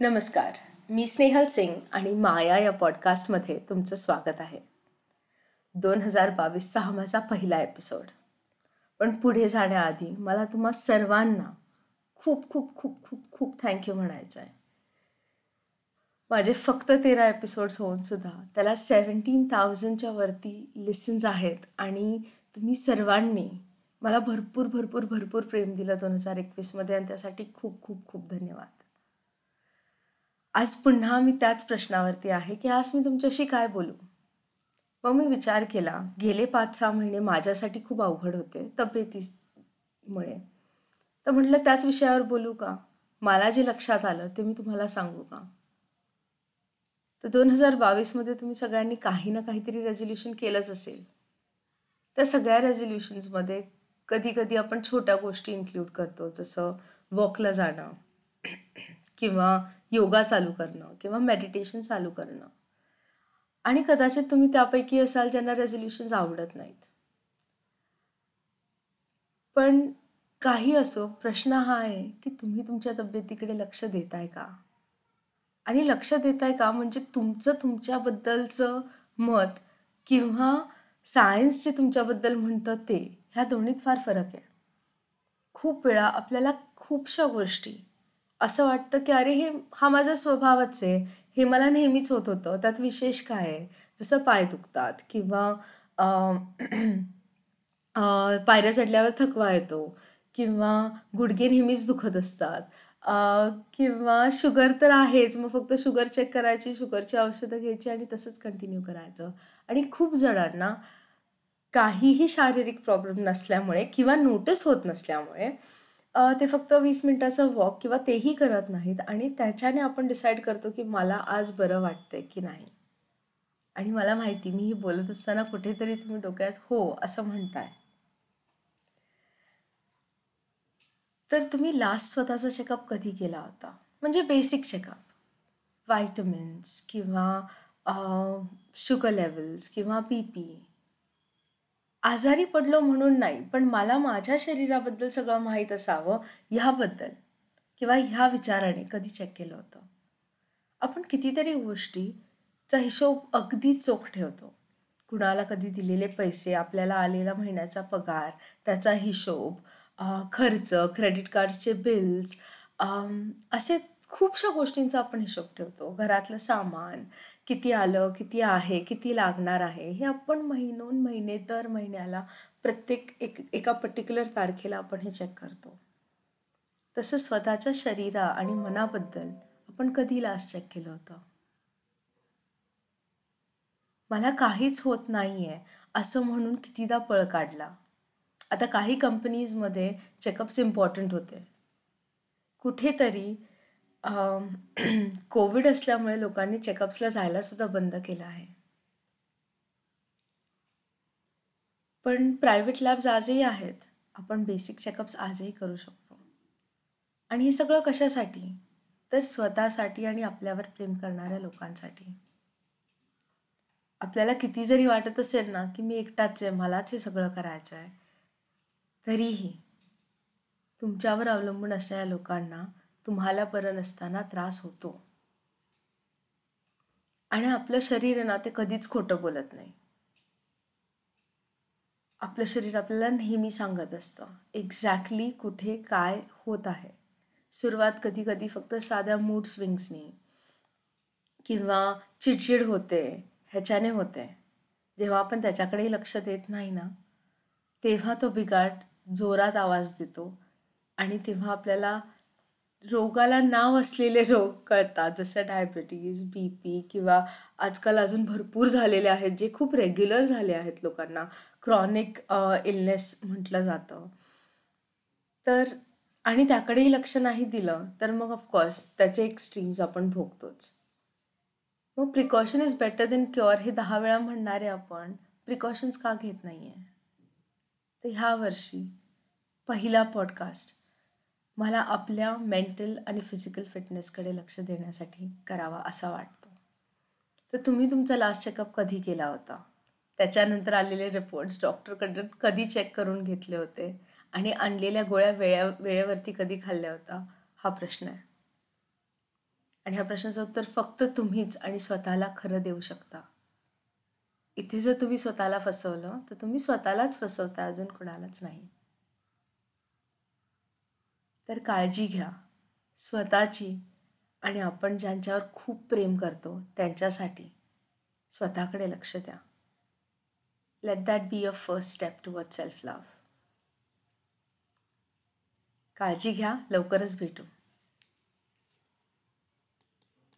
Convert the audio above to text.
नमस्कार. मी स्नेहल सिंग आणि माया या पॉडकास्टमध्ये तुमचं स्वागत आहे. दोन हजार बावीसचा हा माझा पहिला एपिसोड. पण पुढे जाण्याआधी मला तुम्हा सर्वांना खूप खूप खूप खूप खूप थँक्यू म्हणायचं आहे माझे फक्त तेरा एपिसोड्स होऊन सुद्धा त्याला सेवन्टीन थाउजंडच्या वरती लिसन्स आहेत आणि तुम्ही सर्वांनी मला भरपूर भरपूर भरपूर प्रेम दिलं दोन हजार एकवीसमध्ये आणि त्यासाठी खूप खूप खूप धन्यवाद. आज पुन्हा मी त्याच प्रश्नावरती आहे की आज मी तुमच्याशी काय बोलू? मग मी विचार केला गेले पाच सहा महिने माझ्यासाठी खूप अवघड होते तब्येतीमुळे. तर म्हटलं त्याच विषयावर बोलू का? मला जे लक्षात आलं ते मी तुम्हाला सांगू का? तर दोन हजार बावीसमध्ये तुम्ही सगळ्यांनी काही ना काहीतरी रेझोल्युशन केलंच असेल. त्या सगळ्या रेझोल्युशन्समध्ये कधी कधी आपण छोट्या गोष्टी इन्क्लूड करतो जसं वॉकला जाणं किंवा योगा चालू करणं किंवा मेडिटेशन चालू करणं. आणि कदाचित तुम्ही त्यापैकी असाल ज्यांना रेझोल्युशन्स आवडत नाहीत. पण काही असो प्रश्न हा आहे की तुम्ही तुमच्या तब्येतीकडे लक्ष देताय का? आणि लक्ष देताय का म्हणजे तुमचं तुमच्याबद्दलचं मत किंवा सायन्स जे तुमच्याबद्दल म्हणतं ते ह्या दोन्हीत फार फरक आहे. खूप वेळा आपल्याला खूपशा गोष्टी असं वाटतं की अरे हे हा माझा स्वभावच आहे. हे मला नेहमीच होत होतं. त्यात विशेष काय आहे? जसं पाय दुखतात किंवा पायऱ्या चढल्यावर थकवा येतो किंवा गुडघे नेहमीच दुखत असतात. किंवा शुगर तर आहेच. मग फक्त शुगर चेक करायची शुगरची औषधं घ्यायची आणि तसंच कंटिन्यू करायचं. आणि खूप जणांना काहीही शारीरिक प्रॉब्लेम नसल्यामुळे किंवा नोटीस होत नसल्यामुळे ते फक्त वीस मिनटाचं वॉक किंवा तेही करत नाहीत आणि त्याच्याने आपण डिसाईड करतो की मला आज बरं वाटतंय की नाही. आणि मला माहिती मी ही बोलत असताना कुठेतरी तुम्ही डोक्यात हो असं म्हणताय. तर तुम्ही लास्ट स्वतःचा चेकअप कधी केला होता? म्हणजे बेसिक चेकअप व्हायटमिन्स किंवा शुगर लेवल्स किंवा बी पी आजारी पडलो म्हणून नाही पण मला माझ्या शरीराबद्दल सगळं माहीत असावं ह्याबद्दल किंवा ह्या विचाराने कधी चेक केलं होतं. आपण कितीतरी गोष्टीचा हिशोब अगदी चोख ठेवतो. कुणाला कधी दिलेले पैसे आपल्याला आलेला महिन्याचा पगार त्याचा हिशोब खर्च क्रेडिट कार्डचे बिल्स असे खूपशा गोष्टींचा आपण हिशोब ठेवतो. घरातलं सामान किती आलं किती आहे किती लागणार आहे हे आपण महिनोन महिने दर महिन्याला प्रत्येक एक एका पर्टिक्युलर तारखेला आपण हे चेक करतो. तसं स्वतःच्या शरीरा आणि मनाबद्दल आपण कधी लास्ट चेक केलं होतं? मला काहीच होत नाही आहे असं म्हणून कितीदा पळ काढला. आता काही कंपनीजमध्ये चेकअप्स इम्पॉर्टंट होते. कुठेतरी कोविड असल्यामुळे लोकांनी चेकअप्सला जायला सुद्धा बंद केलं आहे. पण प्रायव्हेट लॅब्स आजही आहेत. आपण बेसिक चेकअप्स आजही करू शकतो. आणि हे सगळं कशासाठी? तर स्वतःसाठी आणि आपल्यावर प्रेम करणाऱ्या लोकांसाठी. आपल्याला किती जरी वाटत असेल ना की मी एकटाच आहे मलाच हे सगळं करायचं आहे तरीही तुमच्यावर अवलंबून असणाऱ्या लोकांना तुम्हाला बरं नसताना त्रास होतो. आणि आपलं शरीर ना ते कधीच खोटं बोलत नाही. आपलं शरीर आपल्याला नेहमी सांगत असतं एक्झॅक्टली कुठे काय होत आहे. सुरुवात कधी कधी फक्त साध्या मूड स्विंग्सनी किंवा चिडचिड होते ह्याच्याने होते. जेव्हा आपण त्याच्याकडेही लक्ष देत नाही ना तेव्हा तो बिघाड जोरात आवाज देतो आणि तेव्हा आपल्याला रोगाला नाव असलेले रोग कळतात जसं डायबिटीज बी पी किंवा आजकाल अजून भरपूर झालेले आहेत जे खूप रेग्युलर झाले आहेत लोकांना. क्रॉनिक इलनेस म्हटलं जातं. तर आणि त्याकडेही लक्ष नाही दिलं तर मग ऑफकोर्स त्याचे एक्स्ट्रीम्स आपण भोगतोच. मग precaution is better than cure हे दहा वेळा म्हणणारे आपण प्रिकॉशन्स का घेत नाही आहे तर ह्या वर्षी पहिला पॉडकास्ट मला आपल्या मेंटल आणि फिजिकल फिटनेसकडे लक्ष देण्यासाठी करावा असा वाटतो. तर तुम्ही तुमचा लास्ट चेकअप कधी केला होता? त्याच्यानंतर आलेले रिपोर्ट्स डॉक्टरकडून कधी चेक करून घेतले होते? आणि आणलेल्या गोळ्या वेळ्या वेळेवरती कधी खाल्ल्या होता? हा प्रश्न आहे. आणि ह्या प्रश्नाचं उत्तर फक्त तुम्हीच आणि स्वतःला खरं देऊ शकता. इथे जर तुम्ही स्वतःला फसवलं तर तुम्ही स्वतःलाच फसवता अजून कुणालाच नाही. तर काळजी घ्या. स्वतःची आणि आपण ज्यांच्यावर खूप प्रेम करतो त्यांच्यासाठी स्वतःकडे लक्ष द्या. Let that be a first step toward self love काळजी घ्या. लवकरच भेटू.